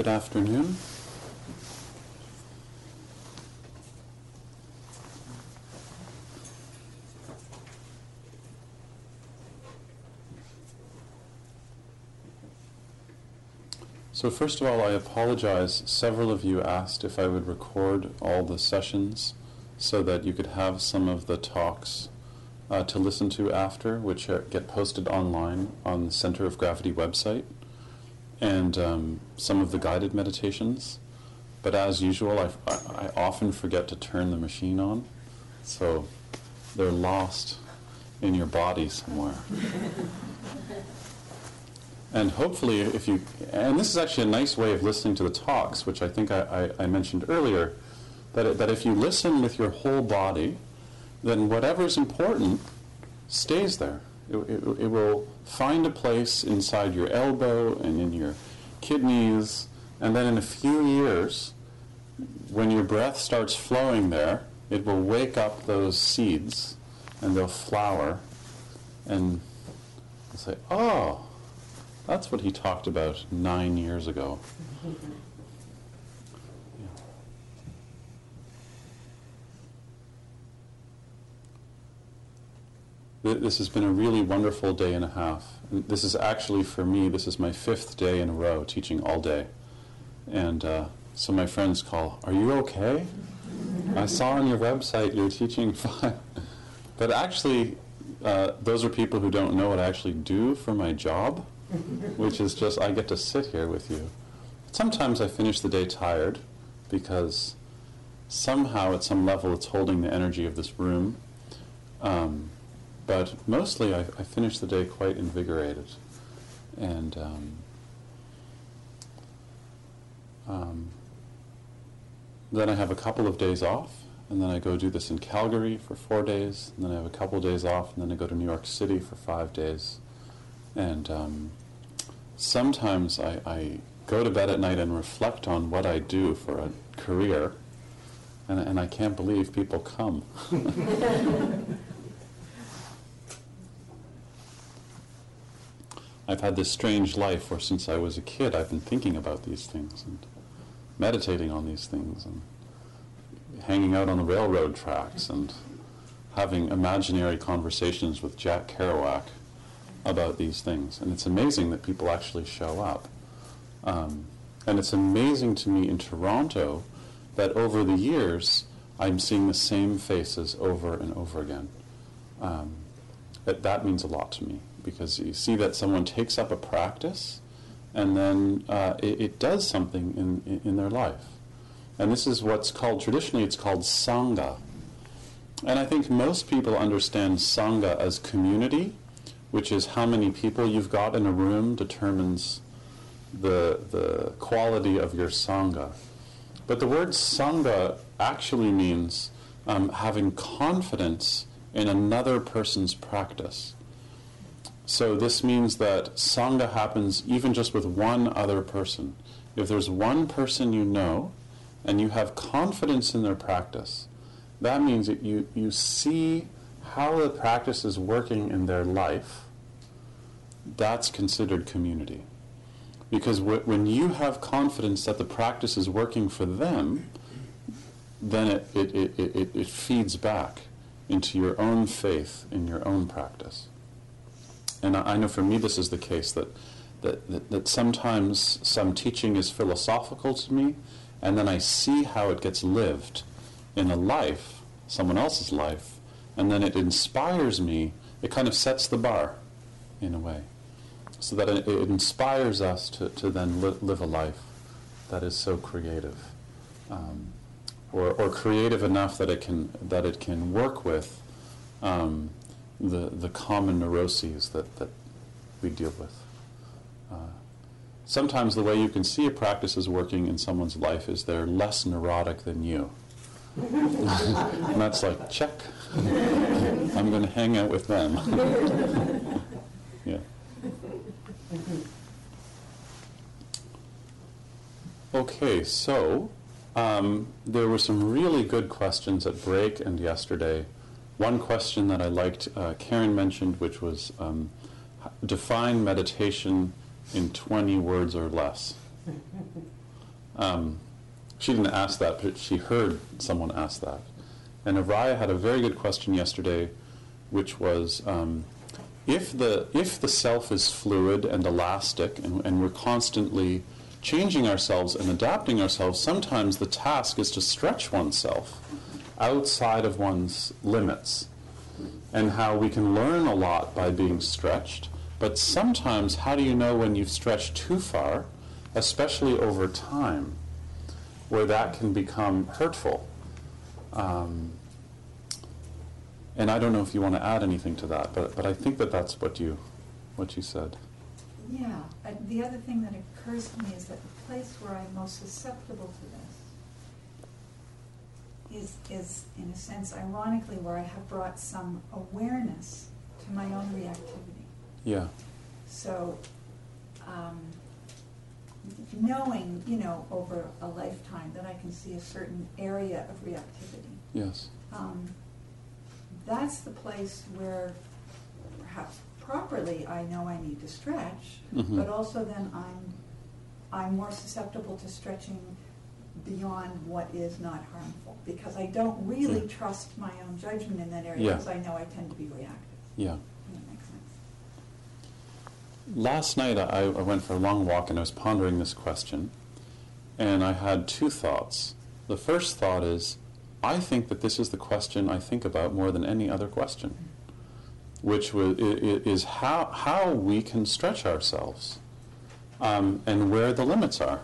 Good afternoon. So first of all, I apologize. Several of you asked if I would record all the sessions so that you could have some of the talks uh, to listen to after, which are, get posted online on the Center of Gravity website, and um, some of the guided meditations. But as usual, I, I, often forget to turn the machine on, so they're lost in your body somewhere. And hopefully, if you, and this is actually a nice way of listening to the talks, which I think I, I, I mentioned earlier, that, it, that if you listen with your whole body, then whatever's important stays there. It, it, it will find a place inside your elbow and in your kidneys, and then in a few years, when your breath starts flowing there, it will wake up those seeds and they'll flower and say, oh, that's what he talked about nine years ago. This has been a really wonderful day and a half. This is actually, for me, this is my fifth day in a row teaching all day. And uh, so my friends call, Are you okay? I saw on your website you're teaching five. but actually, uh, those are people who don't know what I actually do for my job which is just I get to sit here with you. Sometimes I finish the day tired because somehow at some level it's holding the energy of this room. Um, but mostly I, I, finish the day quite invigorated. And um, um, then I have a couple of days off, and then I go do this in Calgary for four days, and then I have a couple of days off, and then I go to New York City for five days. And um, sometimes I, I, go to bed at night and reflect on what I do for a career, and, and I can't believe people come. I've had this strange life where since I was a kid I've been thinking about these things and meditating on these things and hanging out on the railroad tracks and having imaginary conversations with Jack Kerouac about these things. And it's amazing that people actually show up. Um, and it's amazing to me in Toronto that over the years I'm seeing the same faces over and over again. Um, that, that means a lot to me because you see that someone takes up a practice and then uh, it, it, does something in, in, their life. And this is what's called, traditionally, it's called Sangha. And I think most people understand Sangha as community which is how many people you've got in a room determines the, the quality of your sangha. But the word sangha actually means um, having confidence in another person's practice. So this means that sangha happens even just with one other person. If there's one person you know and you have confidence in their practice, that means that you, you see how the practice is working in their life, that's considered community. Because wh- when you have confidence that the practice is working for them, then it, it, it, it, it feeds back into your own faith in your own practice. And I, I know for me this is the case that, that, that, that sometimes some teaching is philosophical to me, and then I see how it gets lived in a life, someone else's life, and then it inspires me. It kind of sets the bar in a way, so that it, it inspires us to, to then li- live a life that is so creative. Um, or, or creative enough that it can that it can work with um, the the common neuroses that, that we deal with. Uh, sometimes the way you can see a practice is working in someone's life is they're less neurotic than you. and that's like check. I'm going to hang out with them. yeah. Okay, so um, there were some really good questions at break and yesterday. One question that I liked, uh, Karen mentioned, which was um, define meditation in 20 words or less. Um, she didn't ask that, but she heard someone ask that. And Araya had a very good question yesterday, which was um, if, the, if the self is fluid and elastic, and, and we're constantly changing ourselves and adapting ourselves, sometimes the task is to stretch oneself outside of one's limits. And how we can learn a lot by being stretched. But sometimes, how do you know when you've stretched too far, especially over time, where that can become hurtful? Um, and I don't know if you want to add anything to that, but, but I think that that's what you, what you said. Yeah. Uh, the other thing that occurs to me is that the place where I'm most susceptible to this is, is in a sense, ironically, where I have brought some awareness to my own reactivity. Yeah. So, um, knowing, you know, over a lifetime that I can see a certain area of reactivity. Yes. Um, that's the place where perhaps properly, I know I need to stretch, Mhm. but also then I'm I'm more susceptible to stretching beyond what is not harmful because I don't really Yeah. trust my own judgment in that area Yeah. because I know I tend to be reactive. Yeah. If that makes sense. Last night I, I went for a long walk and I was pondering this question, and I had two thoughts. The first thought is, I think that this is the question I think about more than any other question, which wa- i- i- is how, how we can stretch ourselves um, and where the limits are,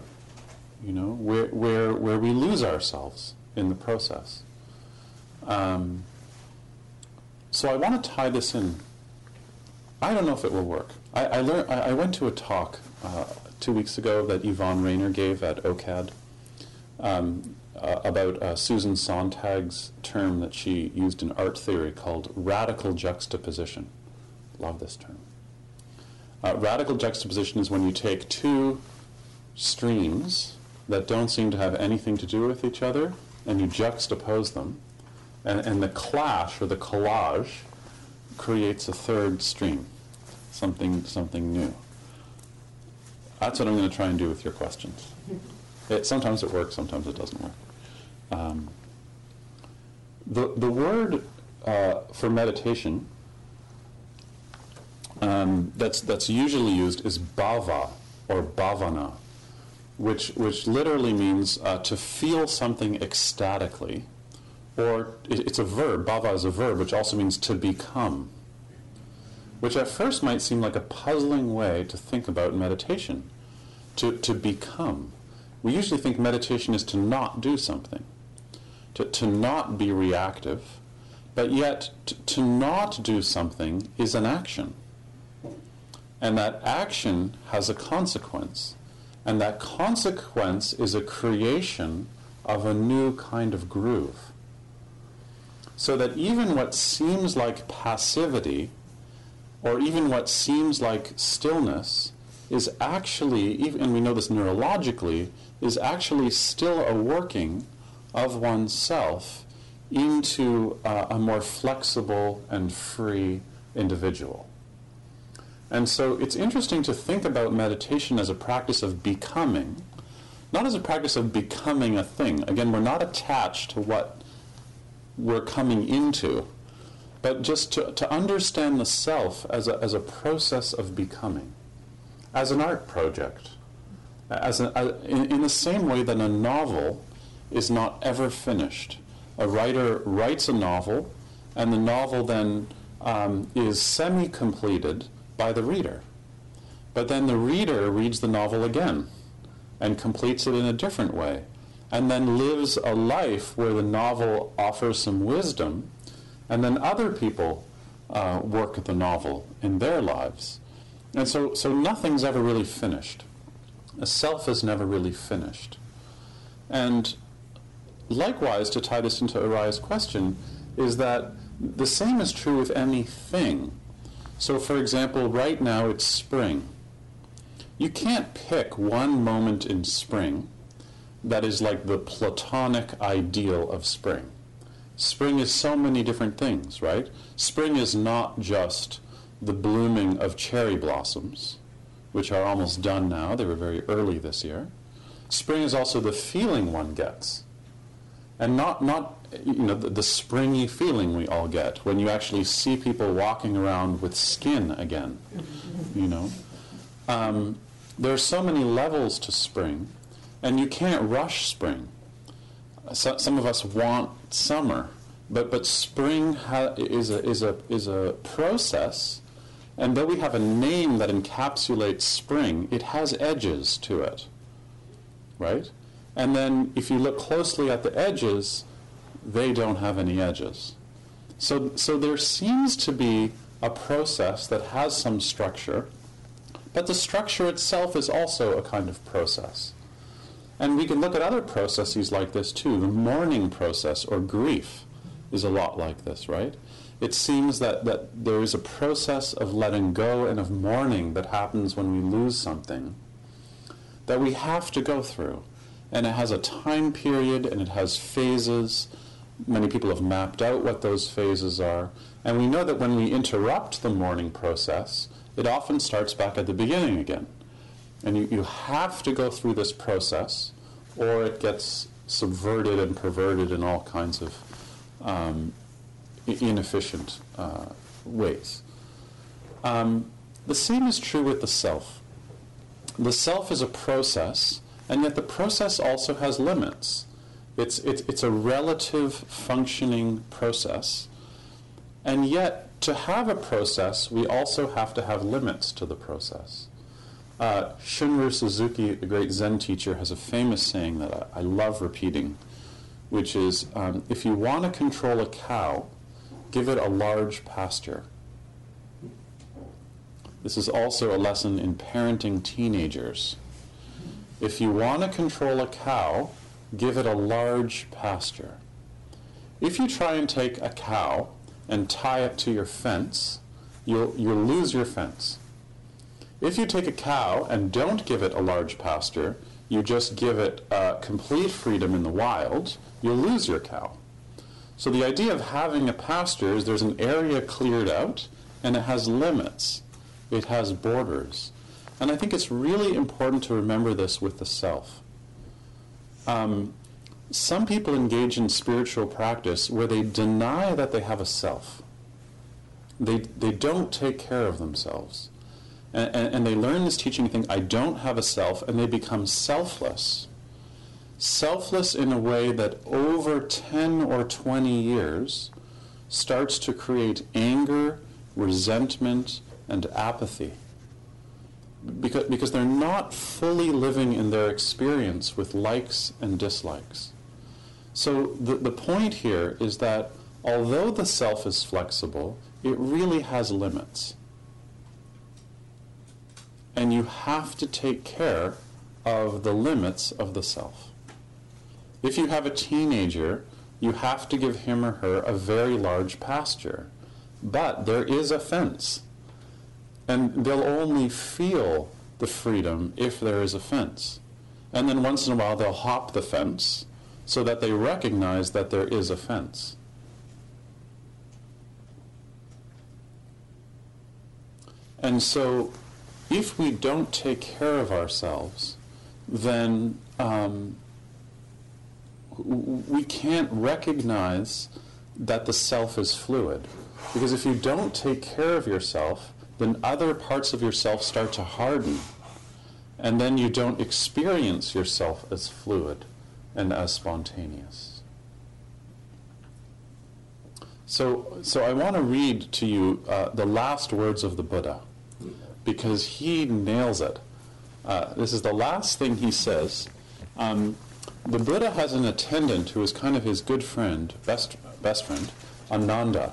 you know, where, where, where we lose ourselves in the process. Um, so I want to tie this in I don't know if it will work. I, I, learned, I, I went to a talk uh, two weeks ago that Yvonne Rainer gave at OCAD um, uh, about uh, Susan Sontag's term that she used in art theory called radical juxtaposition. Love this term. Uh, radical juxtaposition is when you take two streams that don't seem to have anything to do with each other and you juxtapose them, and, and the clash or the collage creates a third stream, something something new. That's what I'm going to try and do with your questions. It, sometimes it works, sometimes it doesn't work. Um, the the word uh, for meditation um, that's that's usually used is bhava or bhavana, which which literally means uh, to feel something ecstatically or it, it's a verb, bhava is a verb, which also means to become, which at first might seem like a puzzling way to think about meditation, to, to become. We usually think meditation is to not do something, to, to not be reactive, but yet to, to not do something is an action. And that action has a consequence. And that consequence is a creation of a new kind of groove. So that even what seems like passivity or even what seems like stillness is actually even and we know this neurologically is actually still a working of oneself into uh, a more flexible and free individual and so it's interesting to think about meditation as a practice of becoming not as a practice of becoming a thing again we're not attached to what we're coming into, but just to, to understand the self as a, as a process of becoming, as an art project, as, a, as in, in the same way that a novel is not ever finished. A writer writes a novel, and the novel then um, is semi completed by the reader. But then the reader reads the novel again and completes it in a different way, and then lives a life where the novel offers some wisdom, and then other people uh, work at the novel in their lives. And so, so nothing's ever really finished. A self is never really finished. And likewise, to tie this into Araya's question, is that the same is true with anything. So, for example, right now it's spring. You can't pick one moment in spring that is like the platonic ideal of spring. Spring is so many different things, right? Spring is not just the blooming of cherry blossoms, which are almost done now. They were very early this year. Spring is also the feeling one gets. And not, not you know, the, the springy feeling we all get when you actually see people walking around with skin again, you know. Um, there are so many levels to spring, and you can't rush spring. So, some of us want summer, but, but spring ha- is, a, is, a, is a process, and though we have a name that encapsulates spring, it has edges to it, right? And then if you look closely at the edges, they don't have any edges. So, so there seems to be a process that has some structure, but the structure itself is also a kind of process. And we can look at other processes like this too. The mourning process or grief is a lot like this, right? It seems that, that there is a process of letting go and of mourning that happens when we lose something that we have to go through. And it has a time period and it has phases Many people have mapped out what those phases are. And we know that when we interrupt the mourning process, it often starts back at the beginning again. And you, you have to go through this process, or it gets subverted and perverted in all kinds of um, inefficient uh, ways. Um, the same is true with the self. The self is a process, and yet the process also has limits. It's, it's, it's a relative functioning process. And yet, to have a process, we also have to have limits to the process. Uh, Suzuki, the great Zen teacher, has a famous saying that I, I love repeating, which is um, if you want to control a cow, give it a large pasture. This is also a lesson in parenting teenagers. If you want to control a cow, give it a large pasture. If you try and take a cow and tie it to your fence, you'll, you'll lose your fence. If you take a cow and don't give it a large pasture, you just give it uh, complete freedom in the wild, you'll lose your cow. So the idea of having a pasture is there's an area cleared out and it has limits. It has borders. And I think it's really important to remember this with the self. Um, some people engage in spiritual practice where they deny that they have a self. They, they don't take care of themselves. And, and, and, they learn this teaching, thing, I don't have a self, and they become selfless. Selfless in a way that over 10 or 20 years starts to create anger, resentment, and apathy because, because they're not fully living in their experience with likes and dislikes. So the, the point here is that although the self is flexible, it really has limits. And you have to take care of the limits of the self. If you have a teenager, you have to give him or her a very large pasture. But there is a fence and they'll only feel the freedom if there is a fence. And then once in a while they'll hop the fence so that they recognize that there is a fence. And so if we don't take care of ourselves, then um, we can't recognize that the self is fluid Because if you don't take care of yourself, then other parts of yourself start to harden. And then you don't experience yourself as fluid and as spontaneous. So, so I want to read to you uh, the last words of the Buddha because he nails it. Uh, this is the last thing he says. Um, the Buddha has an attendant who is kind of his good friend, best, best friend, Ananda.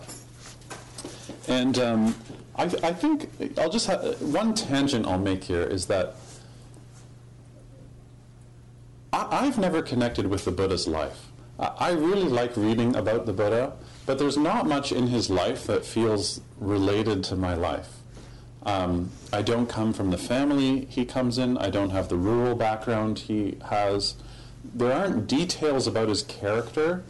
And um, I, I, think I'll just have one tangent I'll make here is that I, have never connected with the Buddha's life. I, I really like reading about the Buddha, but there's not much in his life that feels related to my life. Um, I don't come from the family he comes in. I don't have the rural background he has. There aren't details about his character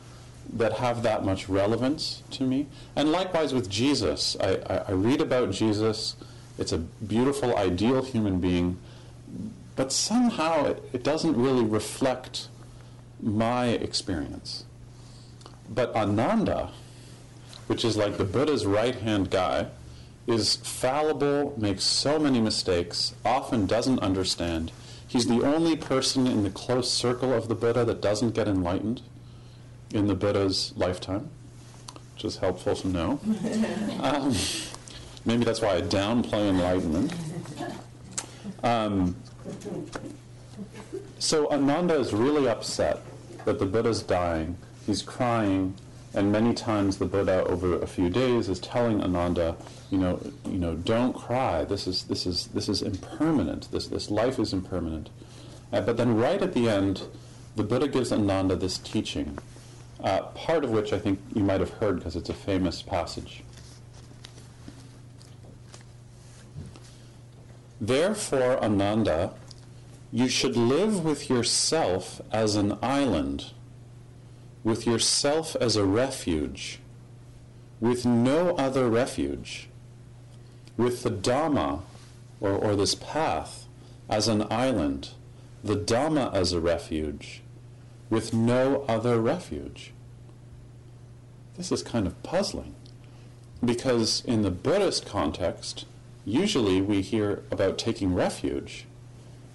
that have that much relevance to me. And likewise with Jesus. I, I, I read about Jesus. It's a beautiful, ideal human being. But somehow it, it doesn't really reflect my experience. But Ananda, which is like the Buddha's right hand guy, is fallible, makes so many mistakes, often doesn't understand. He's the only person in the close circle of the Buddha that doesn't get enlightened in the Buddha's lifetime, which is helpful to know. Um, maybe that's why I downplay enlightenment. Um, so Ananda is really upset that the Buddha's dying. He's crying, and many times the Buddha, over a few days, is telling Ananda, you know, you know, don't cry. This is this is this is impermanent. This this life is impermanent. Uh, but then, right at the end, the Buddha gives Ananda this teaching, uh, part of which I think you might have heard because it's a famous passage. Therefore, Ananda, you should live with yourself as an island, with yourself as a refuge, with no other refuge, with the Dhamma, or, or this path, as an island, the Dhamma as a refuge, with no other refuge. This is kind of puzzling, because in the Buddhist context, usually we hear about taking refuge.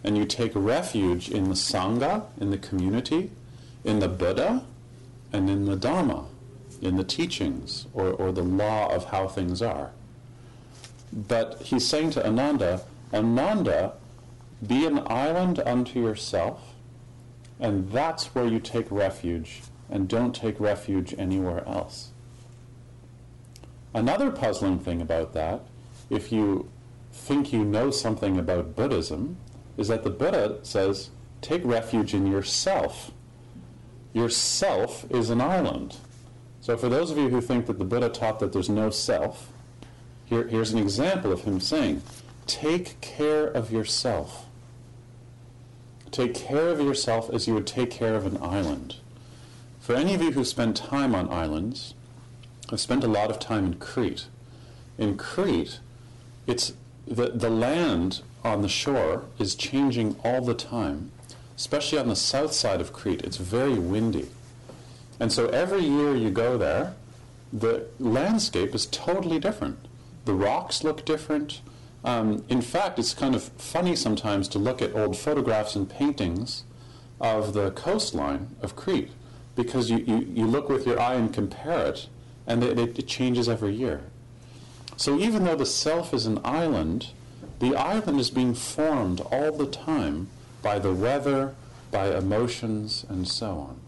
And you take refuge in the Sangha, in the community, in the Buddha, and in the Dhamma, in the teachings, or, or the law of how things are. But he's saying to Ananda, Ananda, be an island unto yourself, and that's where you take refuge, and don't take refuge anywhere else. Another puzzling thing about that if you think you know something about Buddhism, is that the Buddha says, take refuge in yourself. Yourself is an island. So for those of you who think that the Buddha taught that there's no self, here, here's an example of him saying, take care of yourself. Take care of yourself as you would take care of an island. For any of you who spend time on islands, I've spent a lot of time in Crete. In Crete, it's the, the land on the shore is changing all the time, especially on the south side of Crete. It's very windy. And so every year you go there, the landscape is totally different. The rocks look different. Um, in fact, it's kind of funny sometimes to look at old photographs and paintings of the coastline of Crete because you, you, you look with your eye and compare it, and it, it changes every year. So even though the self is an island, the island is being formed all the time by the weather, by emotions, and so on.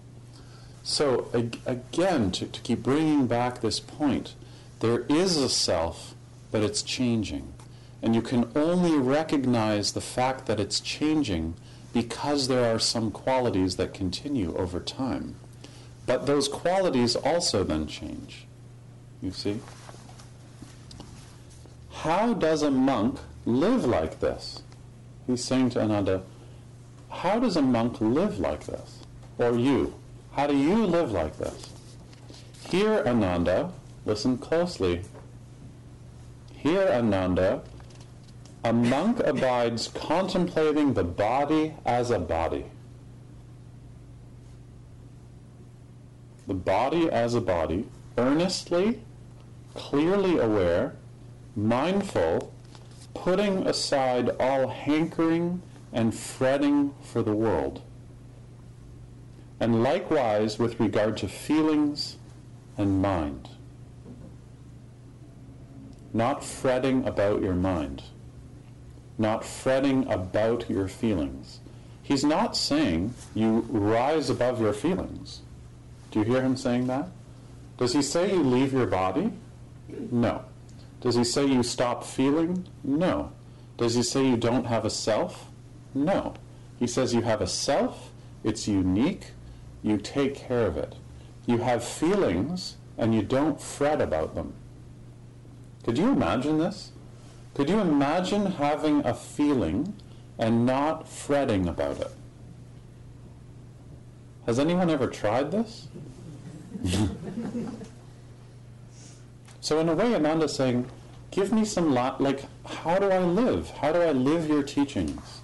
So ag- again, to, to keep bringing back this point, there is a self, but it's changing. And you can only recognize the fact that it's changing because there are some qualities that continue over time. But those qualities also then change. You see? How does a monk live like this? He's saying to Ananda, How does a monk live like this? Or you? How do you live like this? Here, Ananda, listen closely. Here, Ananda, a monk abides contemplating the body as a body. The body as a body, earnestly clearly aware, mindful, putting aside all hankering and fretting for the world. And likewise with regard to feelings and mind. Not fretting about your mind. Not fretting about your feelings. He's not saying you rise above your feelings. Do you hear him saying that? Does he say you leave your body? No. Does he say you stop feeling? No. Does he say you don't have a self? No. He says you have a self, it's unique, you take care of it. You have feelings, and you don't fret about them. Could you imagine this? Could you imagine having a feeling and not fretting about it? Has anyone ever tried this? so in a way, Ananda's saying, give me some, la- like, how do I live? How do I live your teachings?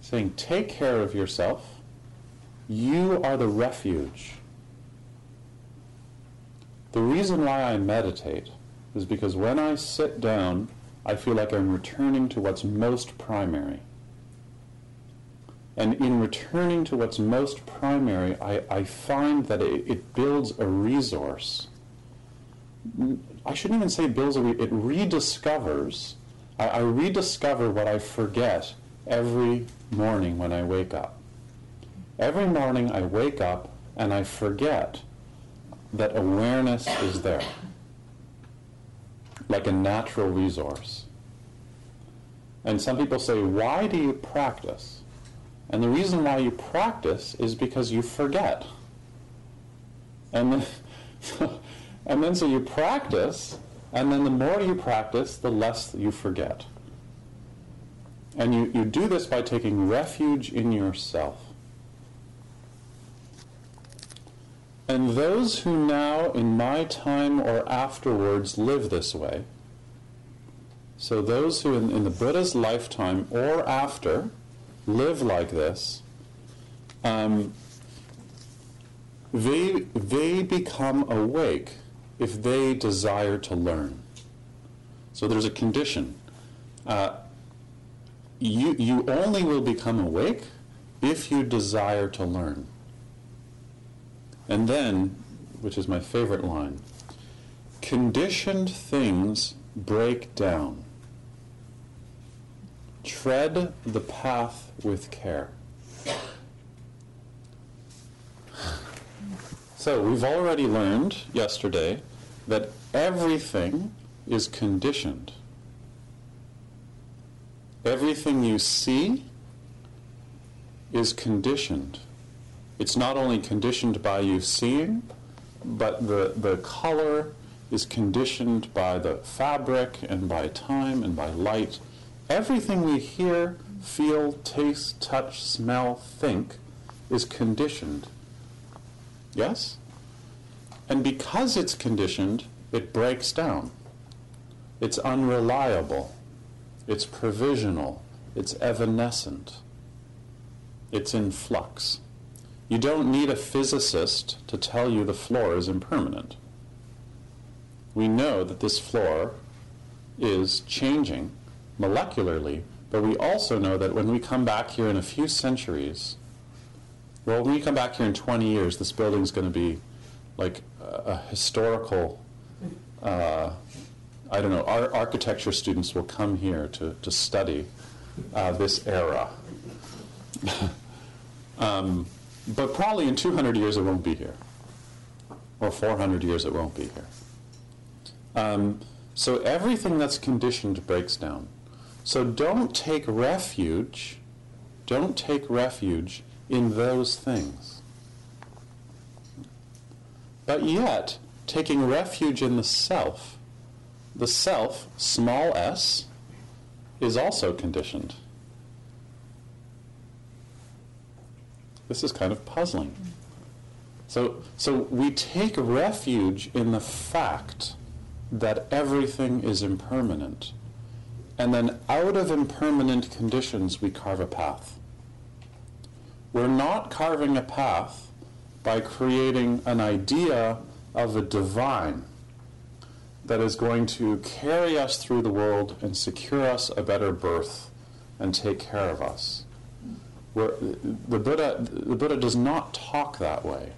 Saying, take care of yourself. You are the refuge. The reason why I meditate is because when I sit down, I feel like I'm returning to what's most primary. And in returning to what's most primary, I, I find that it, it, builds a resource. I shouldn't even say builds a, re- it rediscovers. I, I rediscover what I forget every morning when I wake up. Every morning I wake up and I forget that awareness is there, like a natural resource. And some people say, why do you practice? And the reason why you practice is because you forget. And then, and then so you practice, and then the more you practice, the less you forget. And you, you do this by taking refuge in yourself. And those who now, in my time or afterwards, live this way, so those who in, in the Buddha's lifetime or after, live like this, um, they, they become awake if they desire to learn. So there's a condition. Uh, you, you only will become awake if you desire to learn. And then, which is my favorite line, conditioned things break down. Tread the path with care. So we've already learned yesterday that everything is conditioned. Everything you see is conditioned. It's not only conditioned by you seeing, but the, the color is conditioned by the fabric and by time and by light Everything we hear, feel, taste, touch, smell, think is conditioned. Yes? And because it's conditioned, it breaks down. It's unreliable. It's provisional. It's evanescent. It's in flux. You don't need a physicist to tell you the floor is impermanent. We know that this floor is changing molecularly, but we also know that when we come back here in a few centuries, well, when we come back here in 20 years, this building's going to be like a, historical, uh, I don't know, our architecture students will come here to, to study uh, this era. um, but probably in 200 years it won't be here. Or 400 years it won't be here. Um, so everything that's conditioned breaks down. So don't take refuge, don't take refuge in those things. But yet, taking refuge in the self, the self, small s, is also conditioned. This is kind of puzzling. So, so we take refuge in the fact that everything is impermanent and then out of impermanent conditions, we carve a path. We're not carving a path by creating an idea of a divine. that is going to carry us through the world and secure us a better birth and take care of us. Where the Buddha, the Buddha does not talk that way.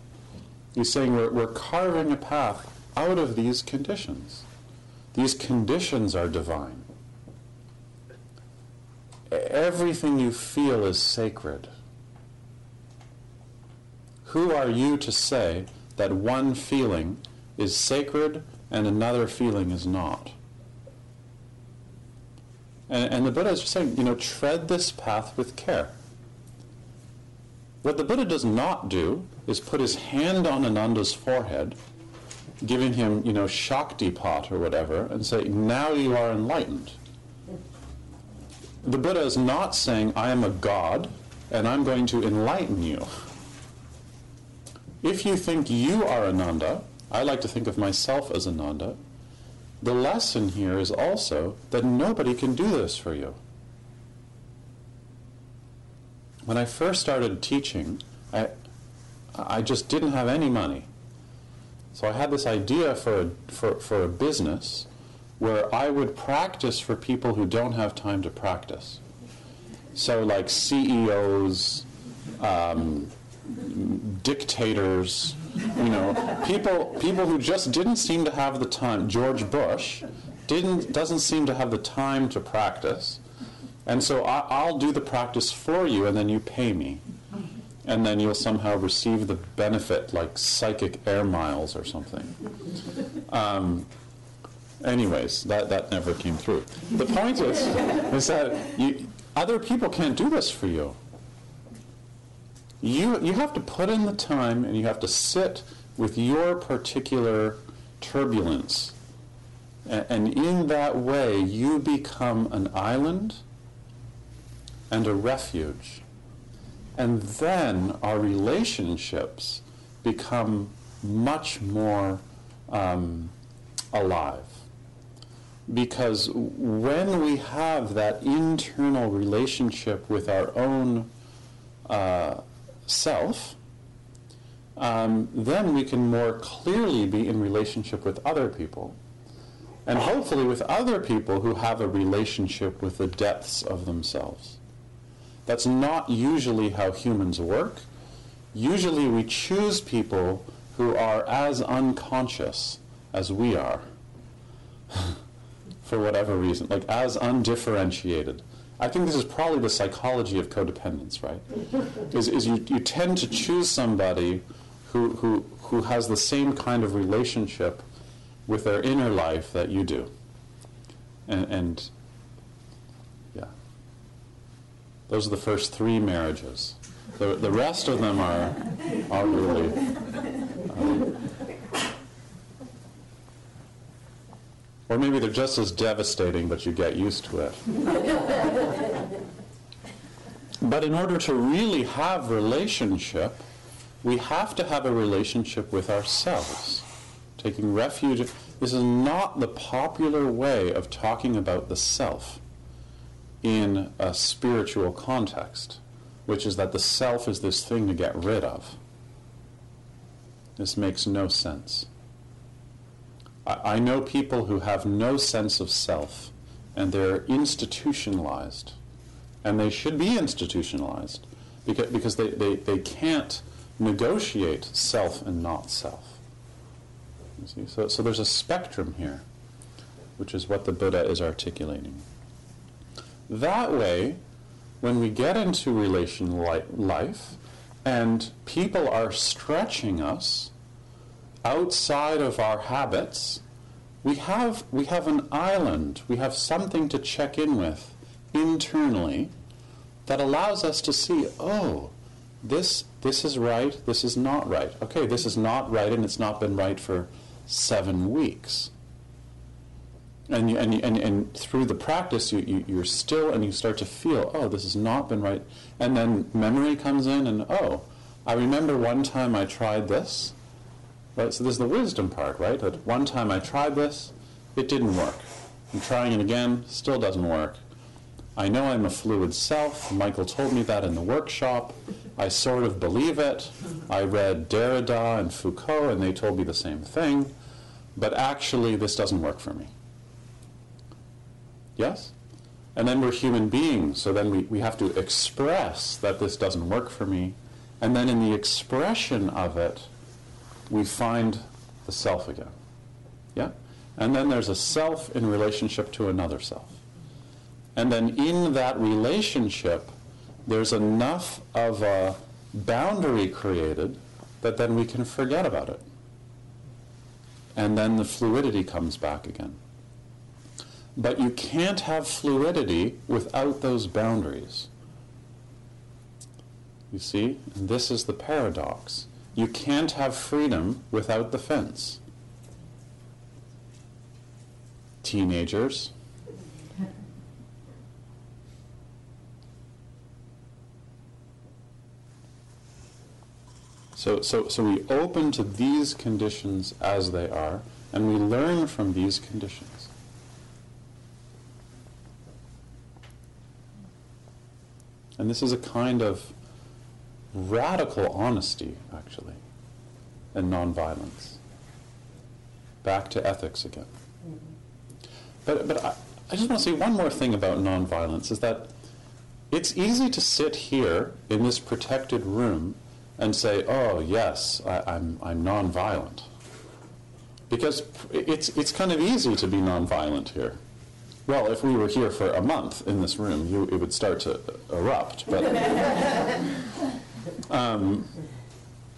He's saying we're, we're carving a path out of these conditions. These conditions are divine. Everything you feel is sacred. Who are you to say that one feeling is sacred and another feeling is not? And, and the Buddha is just saying, you know, tread this path with care. What the Buddha does not do is put his hand on Ananda's forehead, giving him, you know, Shaktipat or whatever, and say, now you are enlightened. The Buddha is not saying, I am a god and I'm going to enlighten you. If you think you are Ananda, I like to think of myself as Ananda, the lesson here is also that nobody can do this for you. When I first started teaching, I, I just didn't have any money. So I had this idea for a, for, for a business where I would practice for people who don't have time to practice. So, like CEOs, um, dictators, you know, people people who just didn't seem to have the time. George Bush didn't doesn't seem to have the time to practice, and so I, will do the practice for you, and then you pay me, and then you'll somehow receive the benefit, like psychic air miles or something. Um, anyways, that that never came through. The point is, is that you, other people can't do this for you you, you have to put in the time and you have to sit with your particular turbulence. And, and in that way, you become an island and a refuge. And then our relationships become much more um, alive. Because when we have that internal relationship with our own uh, self, um, then we can more clearly be in relationship with other people. And hopefully with other people who have a relationship with the depths of themselves. That's not usually how humans work. Usually we choose people who are as unconscious as we are. For whatever reason, like as undifferentiated. I think this is probably the psychology of codependence, right? is, is you, you tend to choose somebody who, who, who has the same kind of relationship with their inner life that you do. And, and yeah. Those are the first three marriages. The, the rest of them are, are really. Um, Or maybe they're just as devastating, but you get used to it. but in order to really have relationship, we have to have a relationship with ourselves. Taking refuge. This is not the popular way of talking about the self in a spiritual context, which is that the self is this thing to get rid of. This makes no sense. I, know people who have no sense of self and they're institutionalized. And they should be institutionalized because, because they, they, they can't negotiate self and not self. So, so there's a spectrum here, which is what the Buddha is articulating. That way, when we get into relation li- life and people are stretching us, outside of our habits, we have, we have an island, we have something to check in with internally that allows us to see, oh, this, this is right, this is not right. Okay, this is not right and it's not been right for seven weeks. And, you, and, and, and through the practice, you, you, you're still, and you start to feel, oh, this has not been right. And then memory comes in, and oh, I remember one time I tried this, Right? So there's the wisdom part, right? That one time I tried this, it didn't work. I'm trying it again, still doesn't work. I know I'm a fluid self. Michael told me that in the workshop. I sort of believe it. I read Derrida and Foucault, and they told me the same thing. but actually this doesn't work for me. Yes? And then we're human beings, so then we, we have to express that this doesn't work for me. And then in the expression of it, we find the self again. Yeah? And then there's a self in relationship to another self. And then in that relationship, there's enough of a boundary created that then we can forget about it. And then the fluidity comes back again. But you can't have fluidity without those boundaries. You see? And this is the paradox. You can't have freedom without the fence. Teenagers. So, so, so we open to these conditions as they are, and we learn from these conditions. And this is a kind of radical honesty, actually, and nonviolence. Back to ethics again. But, but I, I just want to say one more thing about nonviolence is that it's easy to sit here in this protected room and say, oh, yes, I, I'm, I'm nonviolent. Because it's, it's kind of easy to be nonviolent here. Well, if we were here for a month in this room, you, it would start to erupt. But, um,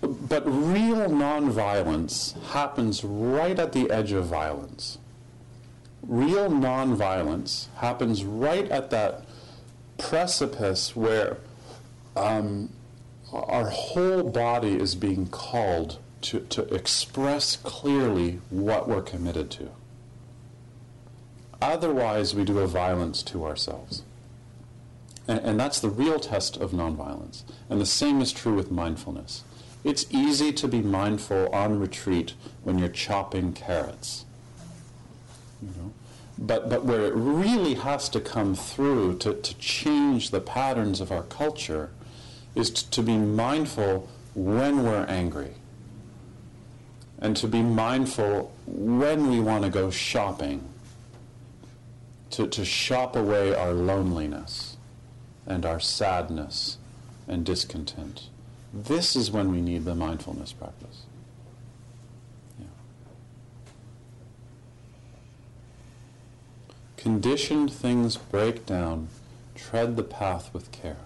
but real nonviolence happens right at the edge of violence. Real nonviolence happens right at that precipice where um, our whole body is being called to, to express clearly what we're committed to. Otherwise, we do a violence to ourselves. And, and, that's the real test of nonviolence. And the same is true with mindfulness. It's easy to be mindful on retreat when you're chopping carrots. You know? But, but where it really has to come through to, to change the patterns of our culture is to be mindful when we're angry. And to be mindful when we want to go shopping. To, to shop away our loneliness and our sadness and discontent. This is when we need the mindfulness practice. Yeah. Conditioned things break down, tread the path with care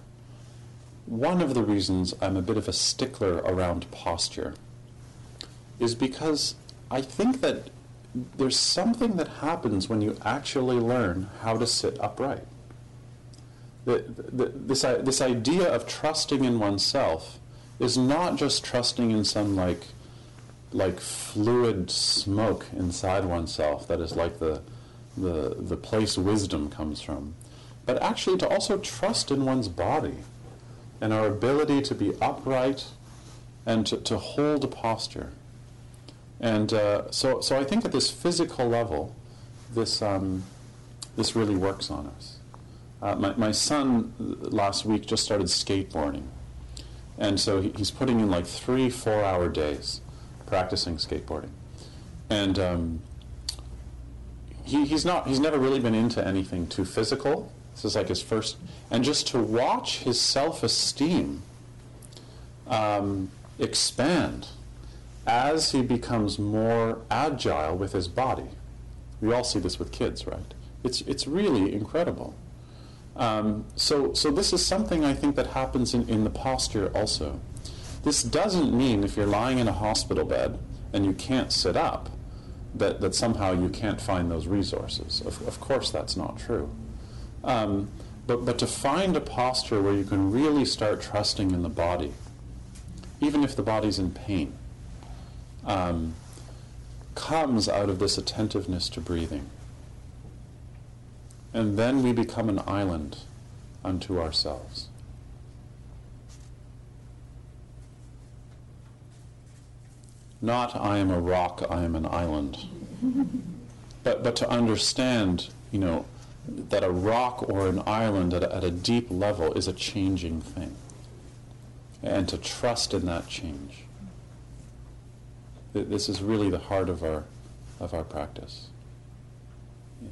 one of the reasons I'm a bit of a stickler around posture is because I think that there's something that happens when you actually learn how to sit upright. The, the, this, this idea of trusting in oneself is not just trusting in some like, like fluid smoke inside oneself that is like the, the, the place wisdom comes from, but actually to also trust in one's body and our ability to be upright and to, to hold a posture. And uh, so, so I think at this physical level, this, um, this really works on us. Uh, my, my son last week just started skateboarding. And so he, he's putting in like three, four hour days practicing skateboarding. And um, he, he's, not, he's never really been into anything too physical. This is like his first, and just to watch his self-esteem um, expand as he becomes more agile with his body. We all see this with kids, right? It's it's really incredible. Um, so so this is something I think that happens in, in the posture also. This doesn't mean if you're lying in a hospital bed and you can't sit up, that, that somehow you can't find those resources. Of, of course that's not true. Um, but, but to find a posture where you can really start trusting in the body, even if the body's in pain, um, comes out of this attentiveness to breathing. And then we become an island unto ourselves. Not I am a rock, I am an island. but, but to understand, you know, that a rock or an island at a, at a deep level is a changing thing. And to trust in that change. This is really the heart of our, of our practice. Yeah.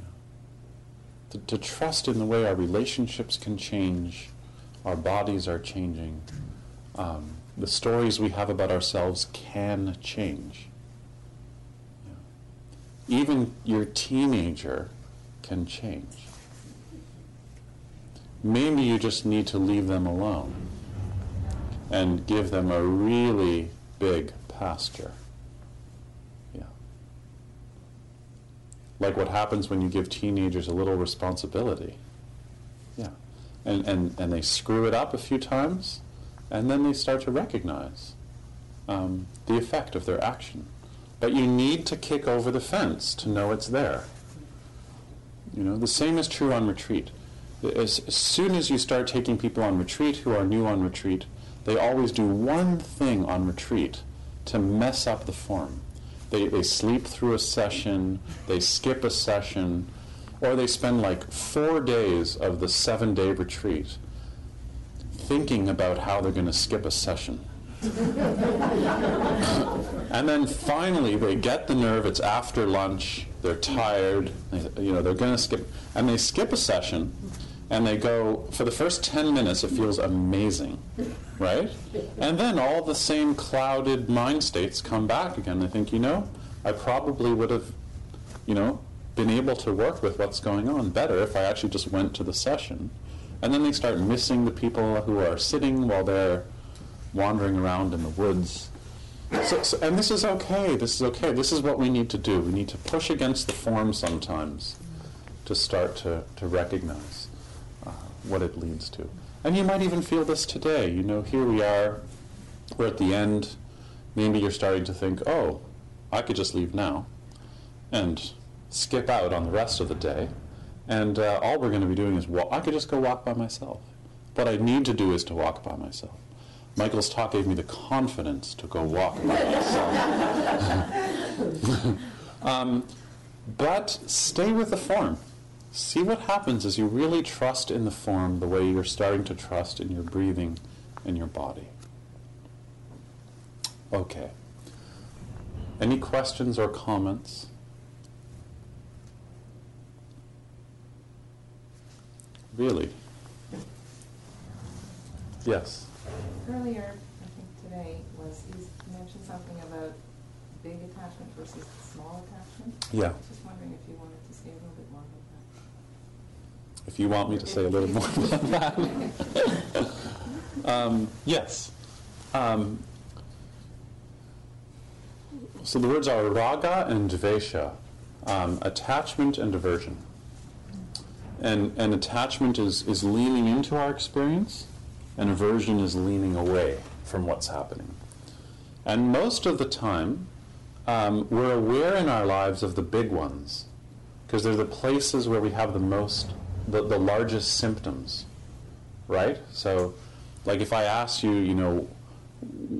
To, to trust in the way our relationships can change, our bodies are changing, um, the stories we have about ourselves can change. Yeah. Even your teenager can change. Maybe you just need to leave them alone and give them a really big pasture. Yeah. Like what happens when you give teenagers a little responsibility. Yeah. And, and, and they screw it up a few times, and then they start to recognize um, the effect of their action. But you need to kick over the fence to know it's there. You know, the same is true on retreat. As, as soon as you start taking people on retreat who are new on retreat, they always do one thing on retreat to mess up the form. They, they sleep through a session, they skip a session, or they spend like four days of the seven day retreat thinking about how they're going to skip a session. and then finally they get the nerve, it's after lunch, they're tired, they, you know, they're going to skip, and they skip a session and they go, for the first 10 minutes, it feels amazing, right? And then all the same clouded mind states come back again. They think, you know, I probably would have, you know, been able to work with what's going on better if I actually just went to the session. And then they start missing the people who are sitting while they're wandering around in the woods. So, so, and this is okay. This is okay. This is what we need to do. We need to push against the form sometimes to start to, to recognize what it leads to. And you might even feel this today. You know, here we are, we're at the end. Maybe you're starting to think, oh, I could just leave now and skip out on the rest of the day. And uh, all we're going to be doing is. I could just go walk by myself. What I need to do is to walk by myself. Michael's talk gave me the confidence to go walk by myself. um, but stay with the form see what happens as you really trust in the form the way you're starting to trust in your breathing and your body. Okay. Any questions or comments? Really? Yes. Earlier, I think today, was you mentioned something about big attachment versus small attachment. Yeah. I was just wondering if you wanted to say a little bit more about if you want me to say a little more about that. um, yes. Um, so the words are raga and dvesha, um, attachment and aversion. And, and attachment is, is leaning into our experience, and aversion is leaning away from what's happening. And most of the time, um, we're aware in our lives of the big ones, because they're the places where we have the most the, the largest symptoms, right? So, like if I ask you, you know,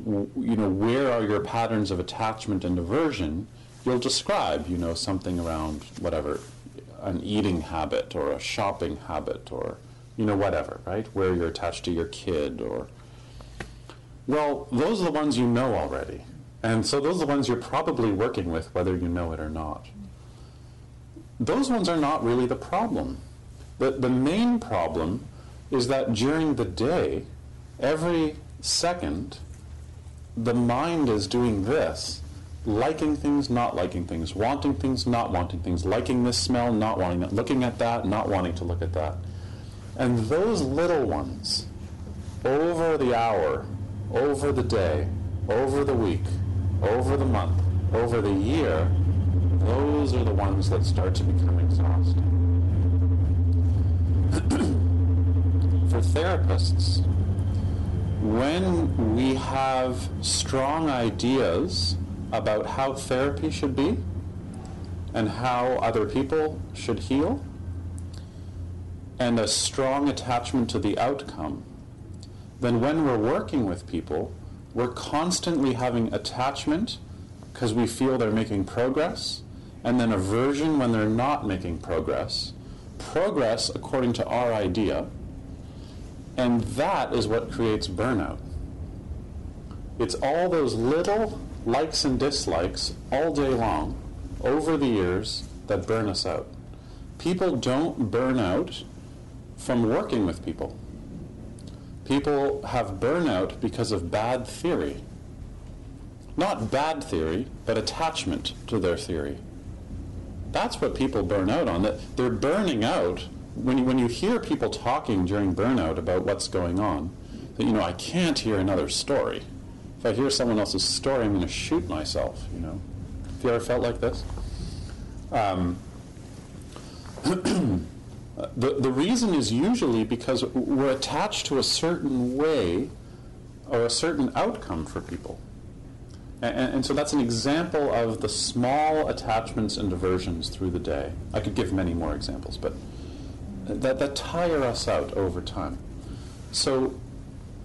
w- you know, where are your patterns of attachment and aversion? You'll describe, you know, something around whatever, an eating habit or a shopping habit or, you know, whatever, right? Where you're attached to your kid or. Well, those are the ones you know already. And so those are the ones you're probably working with, whether you know it or not. Those ones are not really the problem. The, the main problem is that during the day, every second, the mind is doing this liking things, not liking things, wanting things, not wanting things, liking this smell, not wanting that, looking at that, not wanting to look at that. And those little ones, over the hour, over the day, over the week, over the month, over the year, those are the ones that start to become exhausting. for therapists, when we have strong ideas about how therapy should be and how other people should heal, and a strong attachment to the outcome, then when we're working with people, we're constantly having attachment because we feel they're making progress, and then aversion when they're not making progress progress according to our idea, and that is what creates burnout. It's all those little likes and dislikes all day long over the years that burn us out. People don't burn out from working with people. People have burnout because of bad theory. Not bad theory, but attachment to their theory. That's what people burn out on. That they're burning out when you, when you hear people talking during burnout about what's going on. That you know, I can't hear another story. If I hear someone else's story, I'm going to shoot myself. You know, have you ever felt like this? Um, the, the reason is usually because we're attached to a certain way or a certain outcome for people. And, and, so that's an example of the small attachments and diversions through the day. I could give many more examples, but that, that tire us out over time. So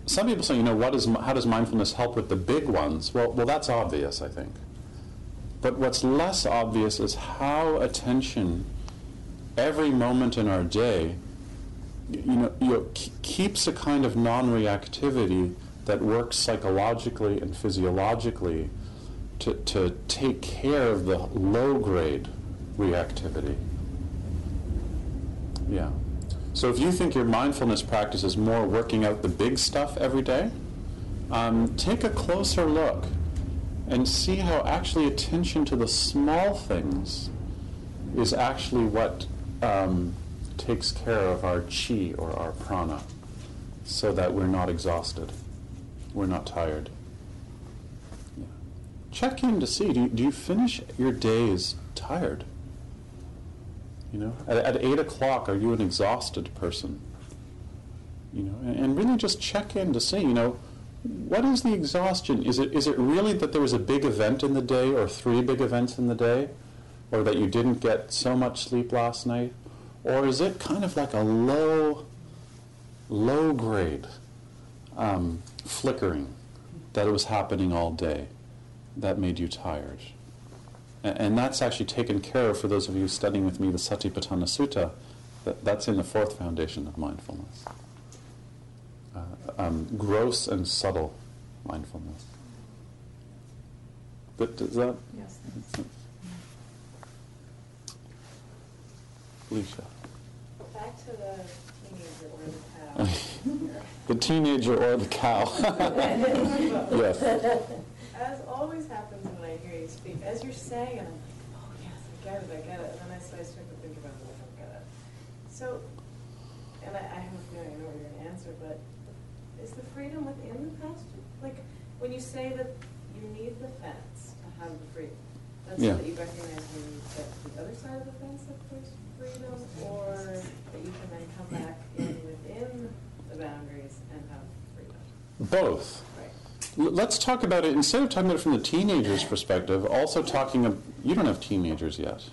some people say, you know, what is, how does mindfulness help with the big ones? Well, well, that's obvious, I think. But what's less obvious is how attention every moment in our day, you know, you know, keeps a kind of non-reactivity that works psychologically and physiologically to, to take care of the low-grade reactivity. Yeah. So if you think your mindfulness practice is more working out the big stuff every day, um, take a closer look and see how actually attention to the small things is actually what um, takes care of our chi or our prana so that we're not exhausted, we're not tired. Yeah. Check in to see do you, do you finish your days tired? You know, at, at 8 o'clock, are you an exhausted person? You know, and, and really just check in to see, you know, what is the exhaustion? Is it, is it really that there was a big event in the day or three big events in the day? or that you didn't get so much sleep last night? Or is it kind of like a low, low grade um, flickering that it was happening all day that made you tired? And, and, that's actually taken care of for those of you studying with me the Satipatthana Sutta. That, that's in the fourth foundation of mindfulness. Uh, um, gross and subtle mindfulness. But does that? Yes. Alicia. Back to the teenager or the cow. the teenager or the cow. yes. As always happens when I hear you speak, as you're saying, I'm like, oh yes, I get it, I get it, and then I, so I start to think about it, I don't get it. So, and I, I have a feeling I know what you're going to answer, but is the freedom within the pasture? Like when you say that you need the fence to have the freedom, that's yeah. so that you recognize when you get to the other side of the fence that there's freedom, or that you can then come back in within the boundaries and have freedom? Both. right Let's talk about it, instead of talking about it from the teenager's perspective, also talking, of, you don't have teenagers yet.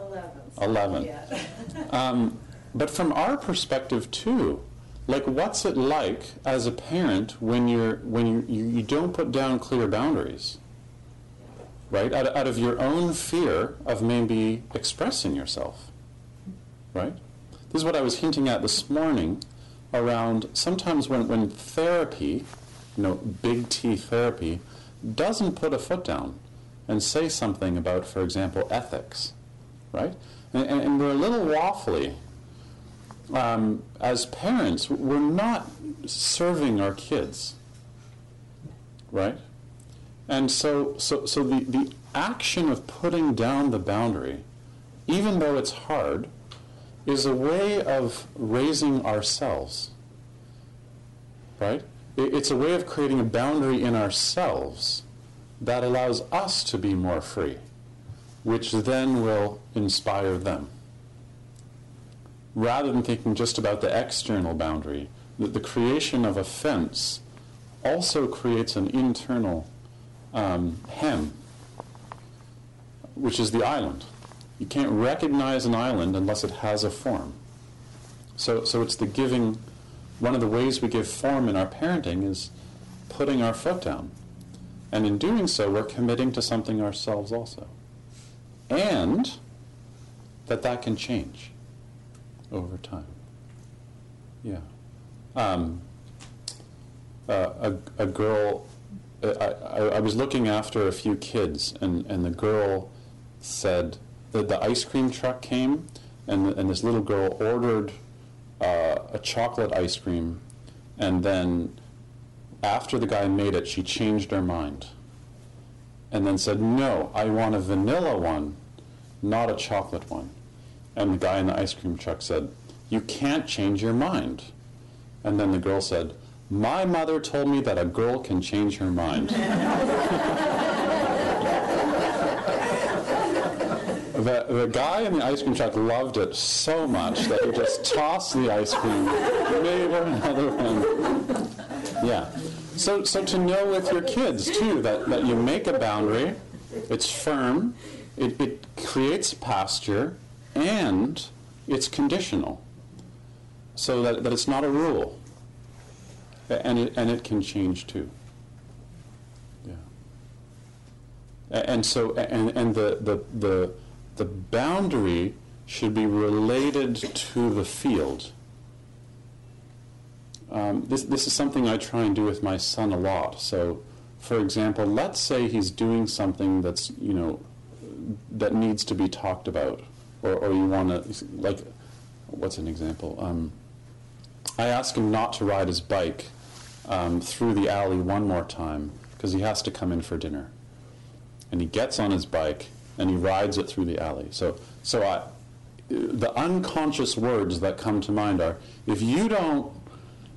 11. 11. um, but from our perspective too, like what's it like as a parent when you're when you, you, you don't put down clear boundaries right out, out of your own fear of maybe expressing yourself right? This is what I was hinting at this morning around sometimes when, when therapy, you know, big T therapy, doesn't put a foot down and say something about, for example, ethics, right? And, and, and we're a little waffly. Um, as parents, we're not serving our kids, right? And so, so, so the, the action of putting down the boundary, even though it's hard, is a way of raising ourselves. Right? It's a way of creating a boundary in ourselves that allows us to be more free, which then will inspire them. Rather than thinking just about the external boundary, that the creation of a fence also creates an internal um, hem, which is the island. You can't recognize an island unless it has a form. So, so it's the giving, one of the ways we give form in our parenting is putting our foot down. And in doing so, we're committing to something ourselves also. And that that can change over time. Yeah. Um, uh, a, a girl, I, I, I was looking after a few kids, and, and the girl said that the ice cream truck came, and, and this little girl ordered uh, a chocolate ice cream, and then after the guy made it, she changed her mind. And then said, No, I want a vanilla one, not a chocolate one. And the guy in the ice cream truck said, You can't change your mind. And then the girl said, My mother told me that a girl can change her mind. the, the guy in the ice cream truck loved it so much that he just tossed the ice cream, made another one. Yeah. So, so to know with your kids too that, that you make a boundary, it's firm, it, it creates pasture, and it's conditional. So that, that it's not a rule. And it, and it can change too. Yeah. And so, and, and the, the, the, the boundary should be related to the field. Um, this, this is something I try and do with my son a lot. So, for example, let's say he's doing something that's, you know, that needs to be talked about. Or, or you want to, like, what's an example? Um, I ask him not to ride his bike um, through the alley one more time because he has to come in for dinner. And he gets on his bike and he rides it through the alley. So, so I, the unconscious words that come to mind are, if you don't,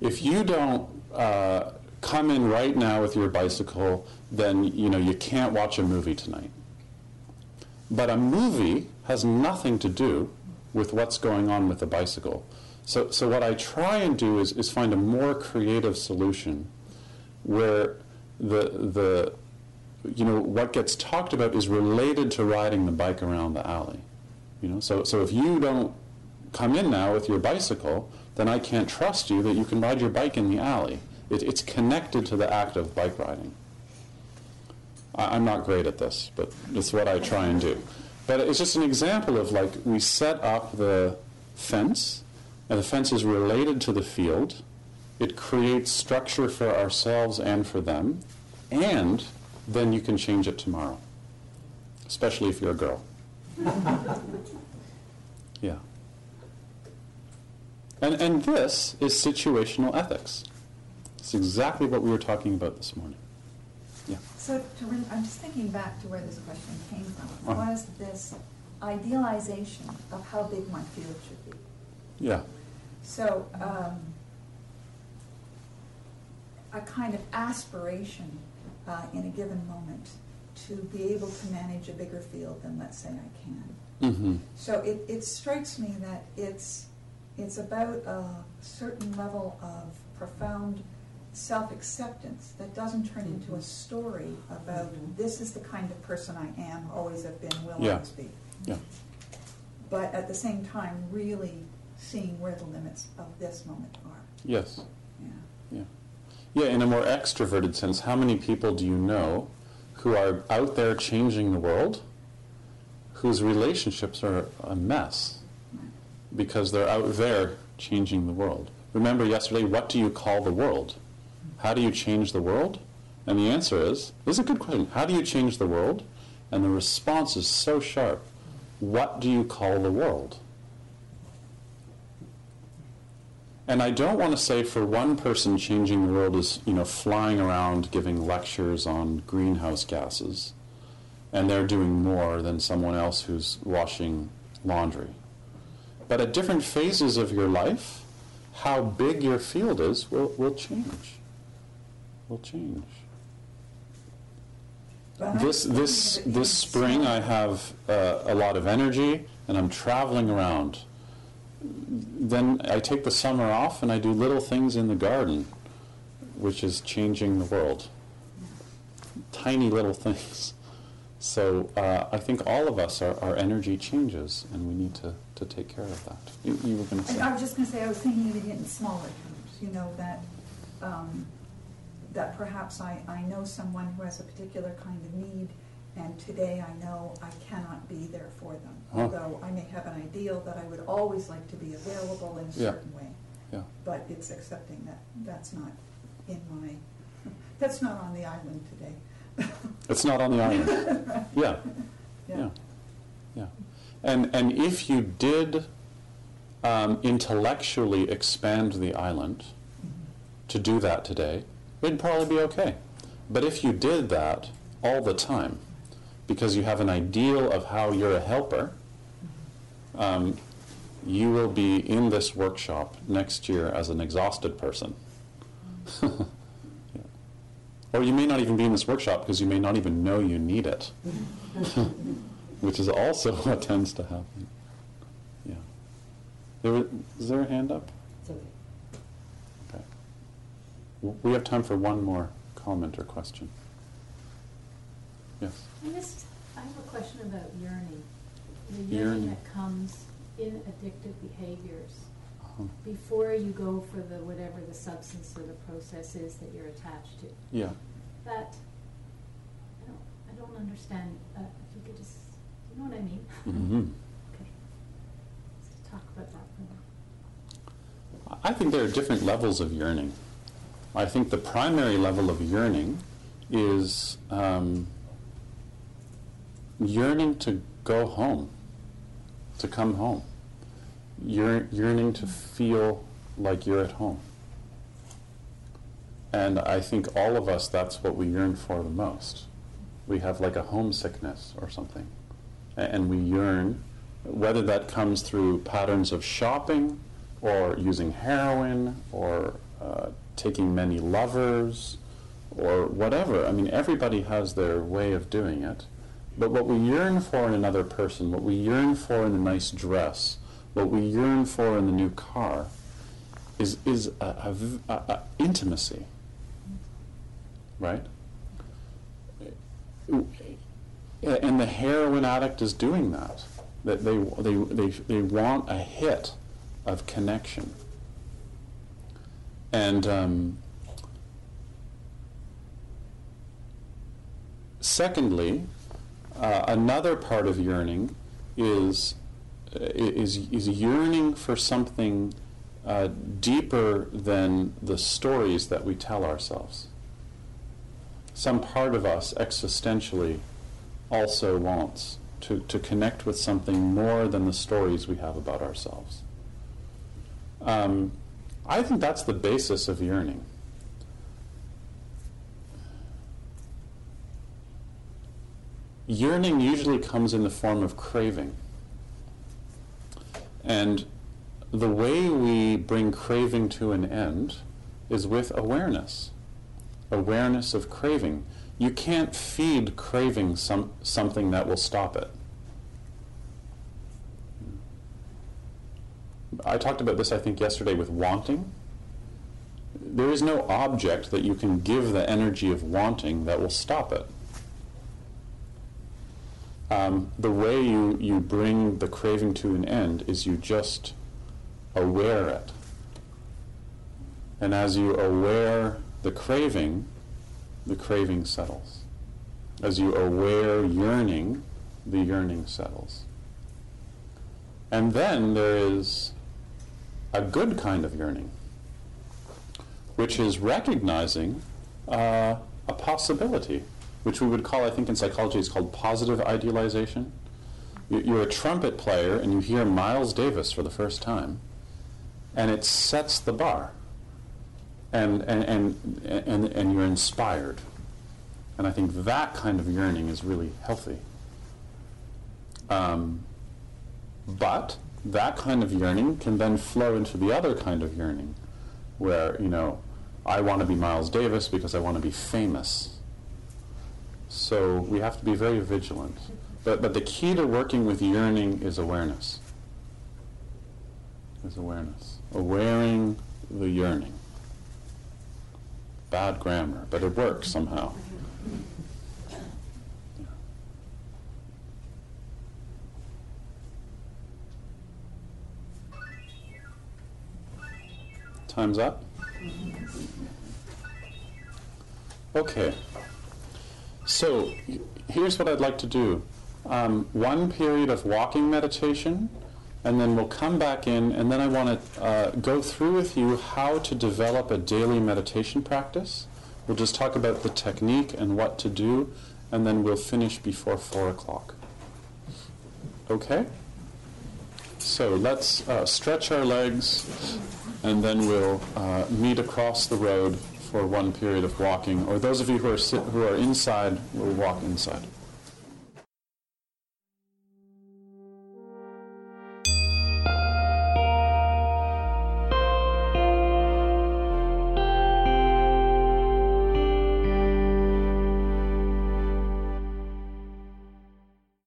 if you don't uh, come in right now with your bicycle, then you know you can't watch a movie tonight. But a movie has nothing to do with what's going on with the bicycle. So, so what I try and do is, is find a more creative solution where the, the, you know, what gets talked about is related to riding the bike around the alley. You know, so, so if you don't come in now with your bicycle, then I can't trust you that you can ride your bike in the alley. It, it's connected to the act of bike riding. I, I'm not great at this, but it's what I try and do. But it's just an example of like we set up the fence, and the fence is related to the field. It creates structure for ourselves and for them, and then you can change it tomorrow, especially if you're a girl. yeah. And, and this is situational ethics. It's exactly what we were talking about this morning. Yeah. So to re- I'm just thinking back to where this question came from, Uh-huh. was this idealization of how big my field should be. Yeah. So, um, a kind of aspiration uh, in a given moment to be able to manage a bigger field than, let's say, I can. Mm-hmm. So it, it strikes me that it's, it's about a certain level of profound self-acceptance that doesn't turn into a story about this is the kind of person I am, always have been, will Yeah. always be. Yeah. But at the same time, really seeing where the limits of this moment are. Yes. Yeah. In a more extroverted sense, how many people do you know who are out there changing the world whose relationships are a mess because they're out there changing the world? Remember yesterday, what do you call the world? How do you change the world? And the answer is this is a good question. How do you change the world? And the response is so sharp. What do you call the world? And I don't want to say for one person changing the world is, you know, flying around giving lectures on greenhouse gases, and they're doing more than someone else who's washing laundry. But at different phases of your life, how big your field is will, will change. Will change. But This this this spring, I have uh, a lot of energy, and I'm traveling around. Then I take the summer off, and I do little things in the garden, which is changing the world. Tiny little things. So uh, I think all of us, our, our energy changes, and we need to, to take care of that. You, you were going to say? I was just going to say, I was thinking of it in smaller terms, you know, that, um, that perhaps I, I know someone who has a particular kind of need, and today I know I cannot be there for them. Huh. Although I may have an ideal that I would always like to be available in a Yeah. certain way. Yeah. But it's accepting that that's not in my, that's not on the island today. It's not on the island. Yeah. Yeah. Yeah. And, and if you did um, intellectually expand the island to do that today, it'd probably be okay. But if you did that all the time, because you have an ideal of how you're a helper, um, you will be in this workshop next year as an exhausted person. Yeah. Or you may not even be in this workshop because you may not even know you need it, which is also what tends to happen. Yeah. There was, is there a hand up? It's okay. Okay. We have time for one more comment or question. Yes. I just, I have a question about yearning. The Yearning. yearning that comes in addictive behaviors. Uh-huh. Before you go for the, whatever the substance or the process is that you're attached to. Yeah. That, I don't, I don't understand, uh, if you could just, you know what I mean? hmm Okay. Let's talk about that more. I think there are different levels of yearning. I think the primary level of yearning is um, yearning to go home, to come home, Yearn, yearning to feel like you're at home. And I think all of us, that's what we yearn for the most. We have like a homesickness or something. And we yearn, whether that comes through patterns of shopping or using heroin or uh, taking many lovers or whatever. I mean, everybody has their way of doing it. But what we yearn for in another person, what we yearn for in a nice dress, what we yearn for in the new car, is, is a, a- a intimacy. Right? And the heroin addict is doing that. That they, they, they, they want a hit of connection. And um, secondly, uh, another part of yearning is, uh, is, is yearning for something uh, deeper than the stories that we tell ourselves. Some part of us existentially also wants to, to connect with something more than the stories we have about ourselves. Um, I think that's the basis of yearning. Yearning usually comes in the form of craving. And the way we bring craving to an end is with awareness. Awareness of craving. You can't feed craving some, something that will stop it. I talked about this, I think, yesterday with wanting. There is no object that you can give the energy of wanting that will stop it. Um, the way you, you bring the craving to an end is you just aware it. And as you aware the craving, the craving settles. As you aware yearning, the yearning settles. And then there is a good kind of yearning, which is recognizing uh, a possibility, which we would call, I think in psychology, it's called positive idealization. You- You're a trumpet player and you hear Miles Davis for the first time, and it sets the bar, and, and, and, and, and you're inspired. And I think that kind of yearning is really healthy. Um, but that kind of yearning can then flow into the other kind of yearning, where, you know, I want to be Miles Davis because I want to be famous. So we have to be very vigilant. But, but the key to working with yearning is awareness. Is awareness. Awaring the yearning. Bad grammar, but it works somehow. Time's up? Okay. So here's what I'd like to do. Um, one period of walking meditation, and then we'll come back in, and then I want to uh, go through with you how to develop a daily meditation practice. We'll just talk about the technique and what to do, and then we'll finish before 4 o'clock. Okay? So let's uh, stretch our legs and then we'll uh, meet across the road for one period of walking. Or those of you who are, sit- who are inside will walk inside.